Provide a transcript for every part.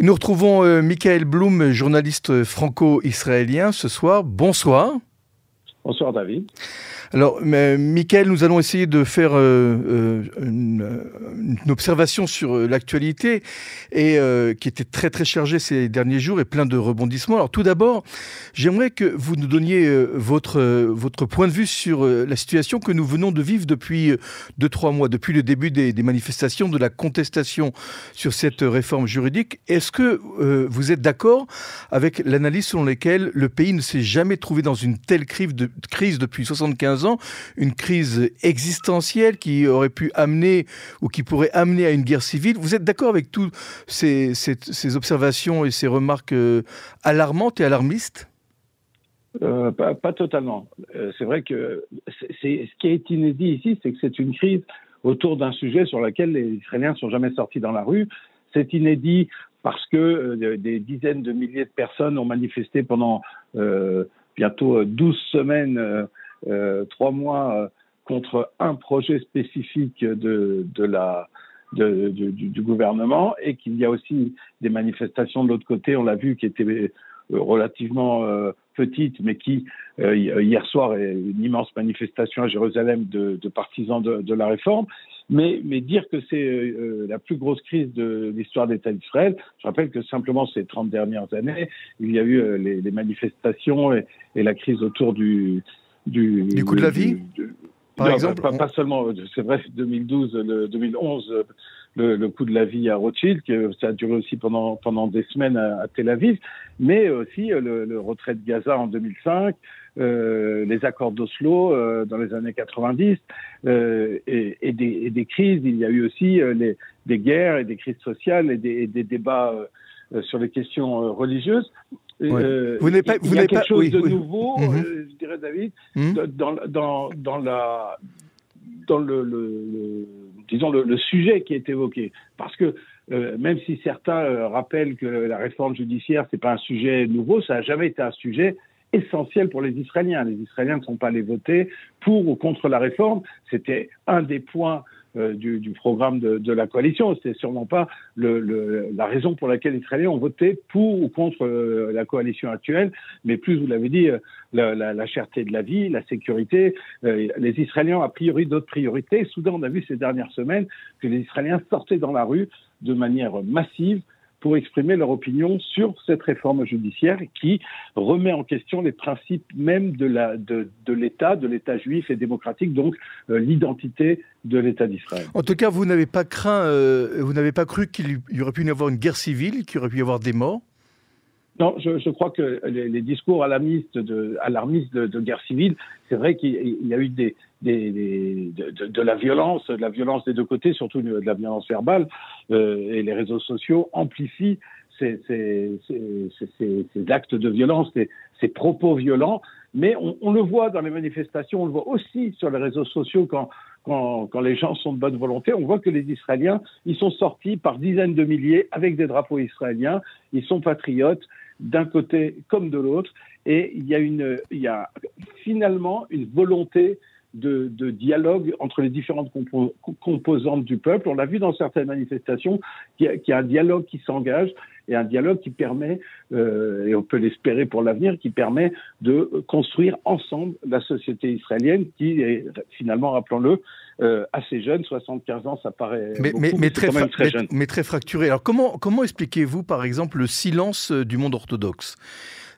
Nous retrouvons euh, Michael Blum, journaliste franco-israélien ce soir. Bonsoir. Bonsoir David. Alors, Michael, nous allons essayer de faire euh, euh, une, observation sur euh, l'actualité et qui était très très chargée ces derniers jours et plein de rebondissements. Alors, tout d'abord, j'aimerais que vous nous donniez votre votre point de vue sur la situation que nous venons de vivre depuis deux trois mois, depuis le début des, des manifestations, de la contestation sur cette réforme juridique. Est-ce que vous êtes d'accord avec l'analyse selon laquelle le pays ne s'est jamais trouvé dans une telle crise, de, crise depuis 75 une crise existentielle qui aurait pu amener ou qui pourrait amener à une guerre civile. Vous êtes d'accord avec toutes ces, observations et ces remarques euh, alarmantes et alarmistes? Euh, pas, totalement. Euh, c'est vrai que c'est, ce qui est inédit ici, c'est que c'est une crise autour d'un sujet sur lequel les Israéliens ne sont jamais sortis dans la rue. C'est inédit parce que des dizaines de milliers de personnes ont manifesté pendant bientôt 12 semaines euh, trois mois euh, contre un projet spécifique de, de la, de, du, du, gouvernement et qu'il y a aussi des manifestations de l'autre côté, on l'a vu, qui étaient euh, relativement euh, petites, mais qui, euh, hier soir, une immense manifestation à Jérusalem de, de partisans de, de, la réforme. Mais, mais dire que c'est la plus grosse crise de l'histoire d'État d'Israël, je rappelle que simplement ces 30 dernières années, il y a eu les, les manifestations et, et, la crise autour du, du, coût de la vie par exemple pas, seulement, c'est vrai, 2012, le, 2011, le, le, coût de la vie à Rothschild, que ça a duré aussi pendant, pendant des semaines à, Tel Aviv, mais aussi le, le, retrait de Gaza en 2005, euh, les accords d'Oslo euh, dans les années 90, euh, et, et, des, et, des, crises. Il y a eu aussi les, des guerres et des crises sociales et des, et des débats sur les questions religieuses. Euh, vous n'avez pas, il y a quelque chose de nouveau, euh, je dirais David, dans, dans, dans, la, dans le, le, disons le, sujet qui est évoqué. Parce que euh, même si certains rappellent que la réforme judiciaire c'est pas un sujet nouveau, ça n'a jamais été un sujet essentiel pour les Israéliens. Les Israéliens ne sont pas allés voter pour ou contre la réforme. C'était un des points euh, du, programme de, la coalition. C'est sûrement pas la raison pour laquelle les Israéliens ont voté pour ou contre euh, la coalition actuelle, mais plus, vous l'avez dit, euh, la, la, la, cherté de la vie, la sécurité. les Israéliens ont a priori d'autres priorités. Soudain, on a vu ces dernières semaines que les Israéliens sortaient dans la rue de manière massive pour exprimer leur opinion sur cette réforme judiciaire qui remet en question les principes même de l'État, de, de l'État, juif et démocratique, donc euh, l'identité de l'État d'Israël. En tout cas, vous n'avez pas craint, euh, vous n'avez pas cru qu'il y aurait pu y avoir une guerre civile, qu'il aurait pu y avoir des morts? Non, je, je, crois que les, les discours alarmistes de, alarmistes de, de guerre civile, c'est vrai qu'il y a eu des, de, la violence, de la violence des deux côtés, surtout de la violence verbale, euh, et les réseaux sociaux amplifient ces actes de violence, ces, propos violents. Mais on, on, le voit dans les manifestations, on le voit aussi sur les réseaux sociaux quand, quand, quand, les gens sont de bonne volonté. On voit que les Israéliens, ils sont sortis par dizaines de milliers avec des drapeaux israéliens. Ils sont patriotes d'un côté comme de l'autre. Et il y a une, il y a finalement une volonté de, de, dialogue entre les différentes composantes du peuple. On l'a vu dans certaines manifestations, qu'il y, a un dialogue qui s'engage et un dialogue qui permet, euh, et on peut l'espérer pour l'avenir, qui permet de construire ensemble la société israélienne qui est finalement, rappelons-le, euh, assez jeune, 75 ans, ça paraît mais, beaucoup, mais, mais très, très jeune. Mais, très fracturé. Alors comment, comment expliquez-vous, par exemple, le silence du monde orthodoxe?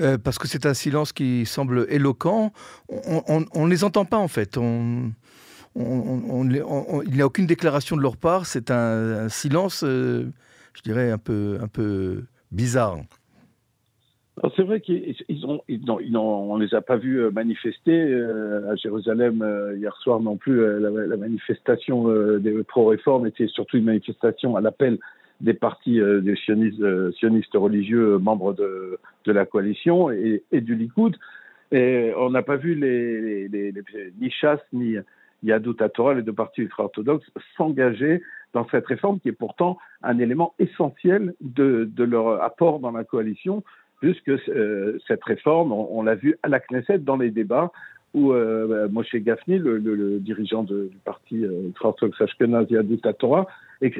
Euh, parce que c'est un silence qui semble éloquent. On ne les entend pas en fait. Il n'y a aucune déclaration de leur part. C'est un, silence, euh, je dirais, un peu, bizarre. C'est vrai qu'ils ont, on les a pas vus euh, manifester à Jérusalem hier soir non plus. La, manifestation des pro-réformes était surtout une manifestation à l'appel des partis euh, des sionistes, euh, sionistes, religieux membres de, de la coalition et, et, du Likoud. Et on n'a pas vu les, les, les, ni Chasse ni Yadou Torah, les deux partis ultra-orthodoxes, s'engager dans cette réforme qui est pourtant un élément essentiel de, de leur apport dans la coalition, puisque euh, cette réforme, on, on l'a vu à la Knesset dans les débats, où euh, Moshe Gafni, le, dirigeant du parti ultra-orthodoxe Ashkenaz Yadou Torah,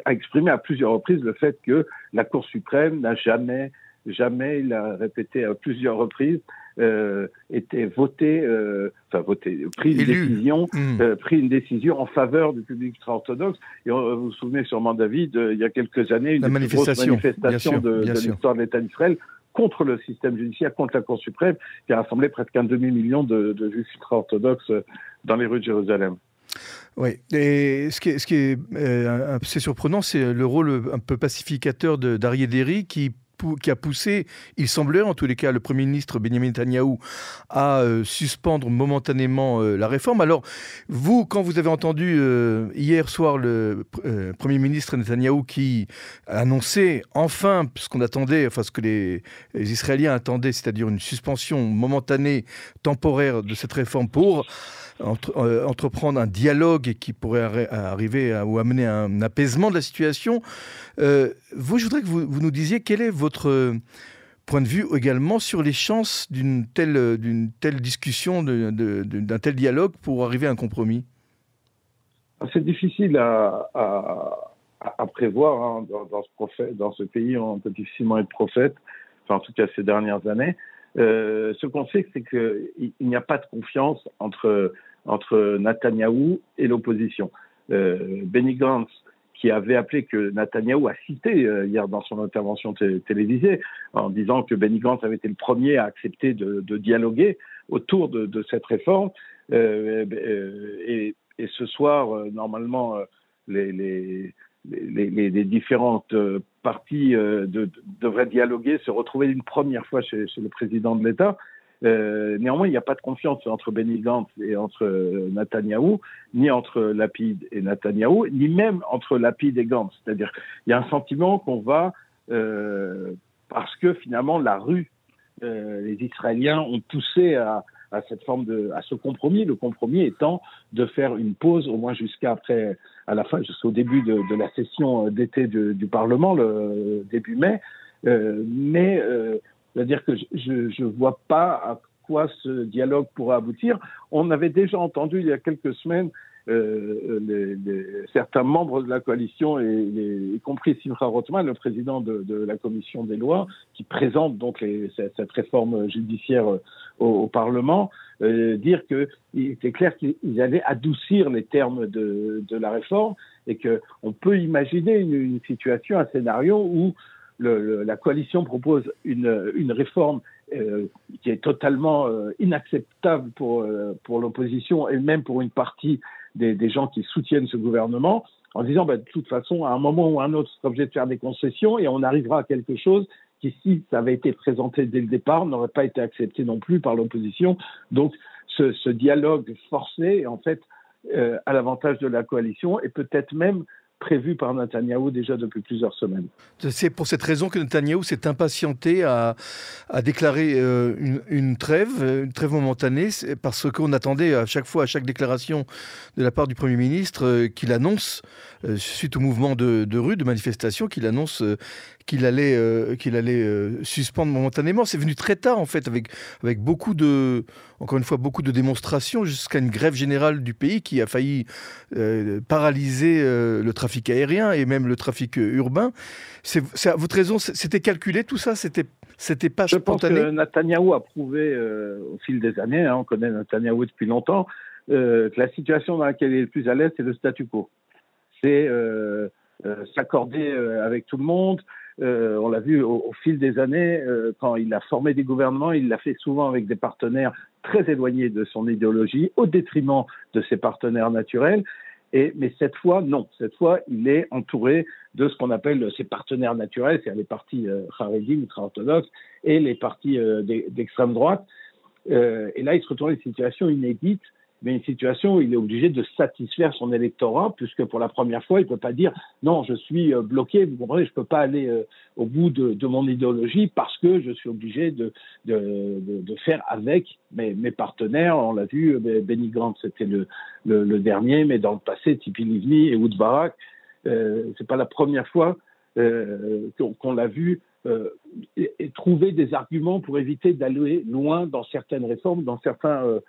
a exprimé à plusieurs reprises le fait que la Cour suprême n'a jamais, jamais, il a répété à plusieurs reprises, euh, était voté, euh, enfin voté, pris une décision, hmm. euh, pris une décision en faveur du public ultra-orthodoxe. Et vous vous souvenez sûrement, David, il y a quelques années, une manifestation, manifestation de, de l'histoire de l'État d'Israël contre le système judiciaire, contre la Cour suprême, qui a rassemblé presque un demi-million de, de juifs ultra-orthodoxes dans les rues de Jérusalem. Oui, et ce qui est, ce qui est assez surprenant, c'est le rôle un peu pacificateur d'Arié Derry qui qui a poussé, il semblerait en tous les cas, le Premier ministre Benjamin Netanyahu à euh, suspendre momentanément euh, la réforme. Alors, vous, quand vous avez entendu euh, hier soir le Premier ministre Netanyahu qui annonçait enfin ce qu'on attendait, enfin ce que les, les Israéliens attendaient, c'est-à-dire une suspension momentanée, temporaire de cette réforme pour euh, entreprendre un dialogue qui pourrait arriver à, ou amener un apaisement de la situation. Euh, vous, je voudrais que vous, nous disiez quel est votre point de vue également sur les chances d'une telle, d'une telle discussion, d'un tel dialogue pour arriver à un compromis? C'est difficile à, à, prévoir. Hein. Dans, ce pays, on peut difficilement être prophète, en tout cas ces dernières années. Ce qu'on sait, c'est qu'il n'y a pas de confiance entre entre Netanyahou et l'opposition. Euh, Benny Gantz, qui avait appelé que Netanyahou a cité euh, hier dans son intervention télévisée, en disant que Benny Gantz avait été le premier à accepter de, dialoguer autour de, cette réforme. Euh, et, ce soir, normalement, les, différentes parties devraient dialoguer, se retrouver une première fois chez le président de l'État. Euh, néanmoins, il n'y a pas de confiance entre Benny Gantz et entre euh, Netanyahou, ni entre Lapide et Netanyahou, ni même entre Lapide et Gantz. C'est-à-dire, il y a un sentiment qu'on va, euh, parce que finalement, la rue, euh, les Israéliens ont poussé à, à cette forme de, à ce compromis. Le compromis étant de faire une pause, au moins jusqu'à après, à la fin, jusqu'au début de, la session d'été du, Parlement, le début mai. Euh, mais c'est-à-dire que je ne vois pas à quoi ce dialogue pourra aboutir. On avait déjà entendu il y a quelques semaines euh, certains membres de la coalition, et, y compris Simcha Rothman, le président de, la commission des lois, qui présente donc cette, réforme judiciaire au, au Parlement, euh, dire qu'il était clair qu'ils allaient adoucir les termes de, la réforme et qu'on peut imaginer une, situation, un scénario où la coalition propose une, réforme euh, qui est totalement euh, inacceptable euh, pour l'opposition et même pour une partie des, gens qui soutiennent ce gouvernement, en disant bah, de toute façon, à un moment ou à un autre, on sera obligé de faire des concessions et on arrivera à quelque chose qui, si ça avait été présenté dès le départ, n'aurait pas été accepté non plus par l'opposition. Donc, ce, dialogue forcé, en fait, à l'avantage de la coalition et peut-être même prévu par Netanyahou déjà depuis plusieurs semaines. C'est pour cette raison que Netanyahou s'est impatienté à, déclarer euh, une, trêve, une trêve momentanée, parce qu'on attendait à chaque fois, à chaque déclaration de la part du Premier ministre, euh, qu'il annonce, euh, suite au mouvement de, de rue, de manifestation, qu'il annonce qu'il allait, euh, qu'il allait euh, suspendre momentanément. C'est venu très tard, en fait, avec, avec beaucoup de, encore une fois, beaucoup de démonstrations, jusqu'à une grève générale du pays qui a failli euh, paralyser le trafic aérien et même le trafic urbain. C'est, à votre raison, c'était calculé tout ça? C'était c'était pas Je spontané pense que Netanyahou a prouvé au fil des années, hein, on connaît Netanyahou depuis longtemps, que la situation dans laquelle il est le plus à l'aise, c'est le statu quo. C'est s'accorder avec tout le monde, euh, on l'a vu au, fil des années, euh, quand il a formé des gouvernements, il l'a fait souvent avec des partenaires très éloignés de son idéologie, au détriment de ses partenaires naturels. Et, mais cette fois, non. Cette fois, il est entouré de ce qu'on appelle ses partenaires naturels, c'est-à-dire les partis euh, ultra-orthodoxes, et les partis euh, d'extrême droite. Euh, et là, il se retrouve dans une situation inédite mais une situation où il est obligé de satisfaire son électorat, puisque pour la première fois, il ne peut pas dire non, je suis euh, bloqué, vous comprenez, je ne peux pas aller euh, au bout de, mon idéologie parce que je suis obligé de, de, de faire avec mes, mes, partenaires. On l'a vu, euh, Benny Grant, c'était le, le, dernier, mais dans le passé, Tipi Livni et Wood Barak, euh, c'est pas la première fois qu'on l'a vu et, trouver des arguments pour éviter d'aller loin dans certaines réformes, dans certains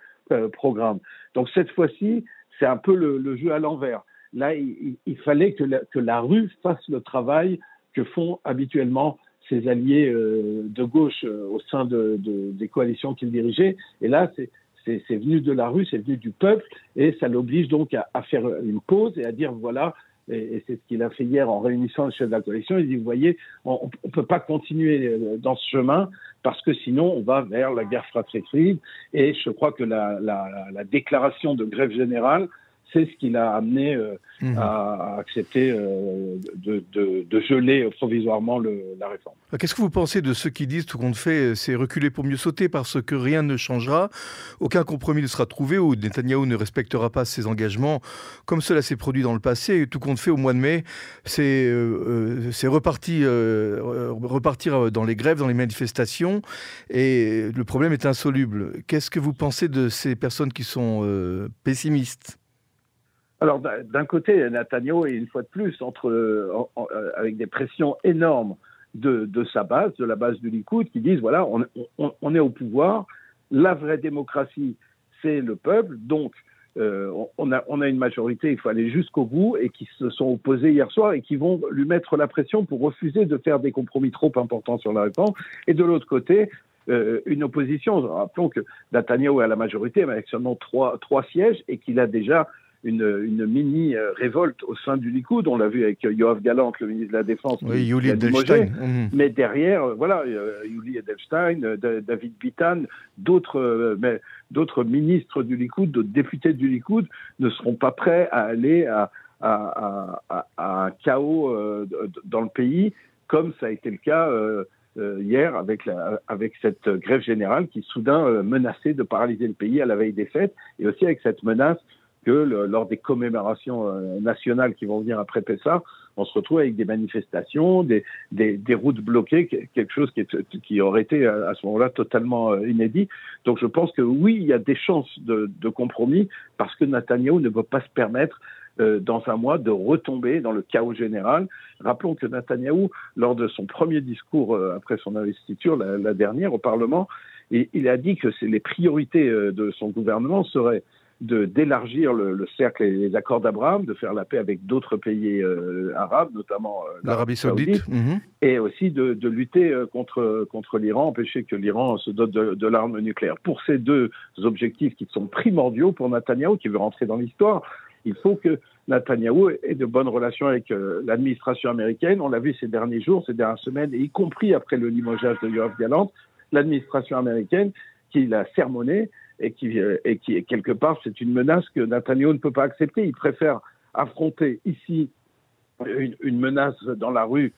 programme. Donc cette fois-ci, c'est un peu le, jeu à l'envers. là, il, fallait que la, rue fasse le travail que font habituellement ses alliés euh, de gauche euh, au sein de, de, des coalitions qu'il dirigeait. Et là, c'est venu de la rue, c'est venu du peuple, et ça l'oblige donc à, faire une pause et à dire voilà, et, c'est ce qu'il a fait hier en réunissant le chef de la coalition, il dit vous voyez, on ne peut pas continuer euh, dans ce chemin parce que sinon on va vers la guerre fratricide, et je crois que la, la, la déclaration de grève générale c'est ce qui l'a amené euh, mhm. à, accepter euh, de, geler provisoirement la réforme. Qu'est-ce que vous pensez de ceux qui disent tout compte fait, c'est reculer pour mieux sauter parce que rien ne changera, aucun compromis ne sera trouvé ou Netanyahou ne respectera pas ses engagements, comme cela s'est produit dans le passé. Tout compte fait, au mois de mai, c'est euh, reparti, repartir dans les grèves, dans les manifestations, et le problème est insoluble. Qu'est-ce que vous pensez de ces personnes qui sont pessimistes? Alors d'un côté, Netanyahu est une fois de plus entre, avec des pressions énormes de, sa base, de la base du Likoud, qui disent voilà, on, est au pouvoir, la vraie démocratie, c'est le peuple, donc euh, on, a, on a une majorité, il faut aller jusqu'au bout, et qui se sont opposés hier soir et qui vont lui mettre la pression pour refuser de faire des compromis trop importants sur la réforme. Et de l'autre côté, euh, une opposition. Rappelons que Netanyahu a la majorité, mais avec seulement trois, trois sièges, et qu'il a déjà une, une mini euh, révolte au sein du Likoud. On l'a vu avec euh, Yoav Galant, le ministre de la Défense. Oui, Yuli Edelstein. Mhm. Mais derrière, euh, voilà, Yuli Edelstein, David Bitan, d'autres, d'autres ministres du Likoud, d'autres députés du Likoud ne seront pas prêts à aller à, à, à, à un chaos dans le pays, comme ça a été le cas. hier avec, la, avec cette grève générale qui soudain menaçait de paralyser le pays à la veille des fêtes et aussi avec cette menace que lors des commémorations euh, nationales qui vont venir après Pessah, on se retrouve avec des manifestations, des, des, des routes bloquées, quelque chose qui, qui aurait été euh, à ce moment-là totalement euh, inédit. Donc je pense que oui, il y a des chances de, de compromis parce que Netanyahu ne veut pas se permettre dans un mois de retomber dans le chaos général. Rappelons que Netanyahu, lors de son premier discours après son investiture, la, la dernière au Parlement, il, il a dit que les priorités de son gouvernement seraient d'élargir le, le, cercle et les accords d'Abraham, de faire la paix avec d'autres pays euh, arabes, notamment euh, l'Arabie saoudite, mhm. et aussi de, de lutter euh, contre, contre l'Iran, empêcher que l'Iran se dote de, de l'arme nucléaire. Pour ces deux objectifs qui sont primordiaux pour Netanyahu, qui veut rentrer dans l'histoire, il faut que Netanyahu ait de bonnes relations avec l'administration américaine. On l'a vu ces derniers jours, ces dernières semaines, et y compris après le limogeage de Yoav Galant, l'administration américaine qui l'a sermonné et qui, euh, et qui quelque part, c'est une menace que Netanyahu ne peut pas accepter. Il préfère affronter ici une, menace dans la rue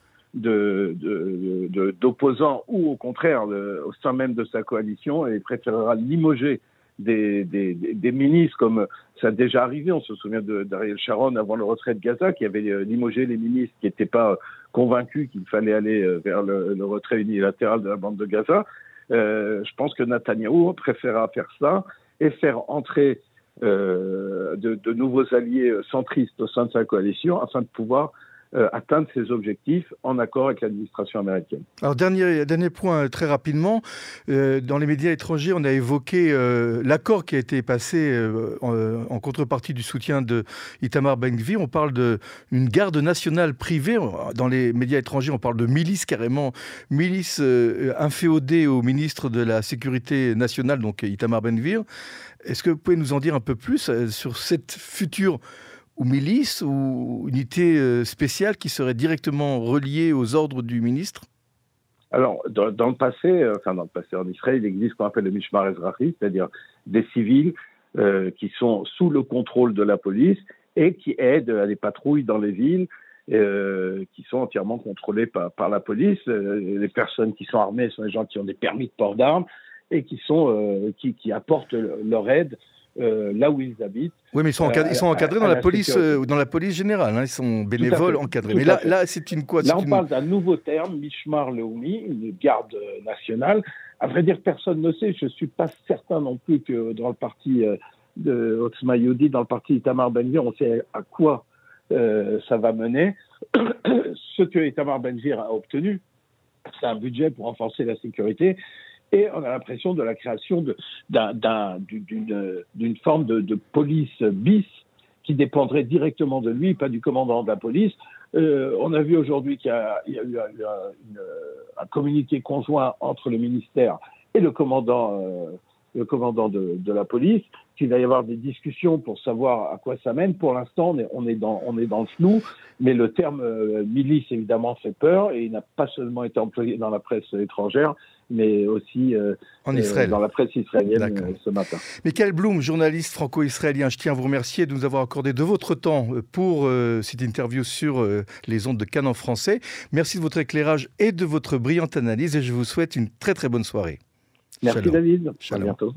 d'opposants ou au contraire au sein même de sa coalition et il préférera limoger des, ministres comme ça a déjà arrivé. On se souvient d'Ariel Sharon avant le retrait de Gaza qui avait euh, limogé les ministres qui n'étaient pas convaincus qu'il fallait aller euh, vers le, retrait unilatéral de la bande de Gaza. Euh, je pense que Netanyahou préférera faire ça et faire entrer euh, de, de, nouveaux alliés centristes au sein de sa coalition afin de pouvoir euh, atteindre ses objectifs en accord avec l'administration américaine. Alors dernier, dernier point très rapidement, euh, dans les médias étrangers, on a évoqué euh, l'accord qui a été passé en, contrepartie du soutien de Itamar Ben-Gvir. On parle d'une garde nationale privée. Dans les médias étrangers, on parle de milice carrément, milice inféodée au ministre de la Sécurité nationale, donc Itamar Ben-Gvir. Est-ce que vous pouvez nous en dire un peu plus sur cette future ou milice ou unité euh, spéciale qui serait directement reliée aux ordres du ministre? Alors, dans, le passé, euh, enfin dans le passé en Israël, il existe ce qu'on appelle le Mishmar Ezrahi, c'est-à-dire des civils euh, qui sont sous le contrôle de la police et qui aident à des patrouilles dans les villes qui sont entièrement contrôlées par, la police. les personnes qui sont armées sont des gens qui ont des permis de port d'armes et qui, sont, qui apportent leur aide euh, là où ils habitent. Oui, mais ils sont, encadrés, ils sont encadrés dans, la, police, euh, dans la police générale. Hein, ils sont bénévoles encadrés. Mais là, là c'est une quoi? Là, on parle d'un nouveau terme, Mishmar Leoumi, une garde nationale. À vrai dire, personne ne sait. Je ne suis pas certain non plus que dans le parti euh, de Otzma Yodi, dans le parti Itamar Benvir, on sait à quoi ça va mener. Ce que Itamar Benvir a obtenu, c'est un budget pour renforcer la sécurité et on a l'impression de la création d'une forme de, police bis qui dépendrait directement de lui, pas du commandant de la police. Euh, on a vu aujourd'hui qu'il y, a eu un, communiqué conjoint entre le ministère et le commandant, euh, de, la police, qu'il va y avoir des discussions pour savoir à quoi ça mène. Pour l'instant, on est, dans, on est dans le flou, mais le terme euh, milice, évidemment, fait peur et il n'a pas seulement été employé dans la presse étrangère, mais aussi euh, en Israël. dans la presse israélienne ce matin. Michael Blum, journaliste franco-israélien, je tiens à vous remercier de nous avoir accordé de votre temps pour cette interview sur les ondes de Canon français. Merci de votre éclairage et de votre brillante analyse et je vous souhaite une très très bonne soirée. Merci David. À bientôt.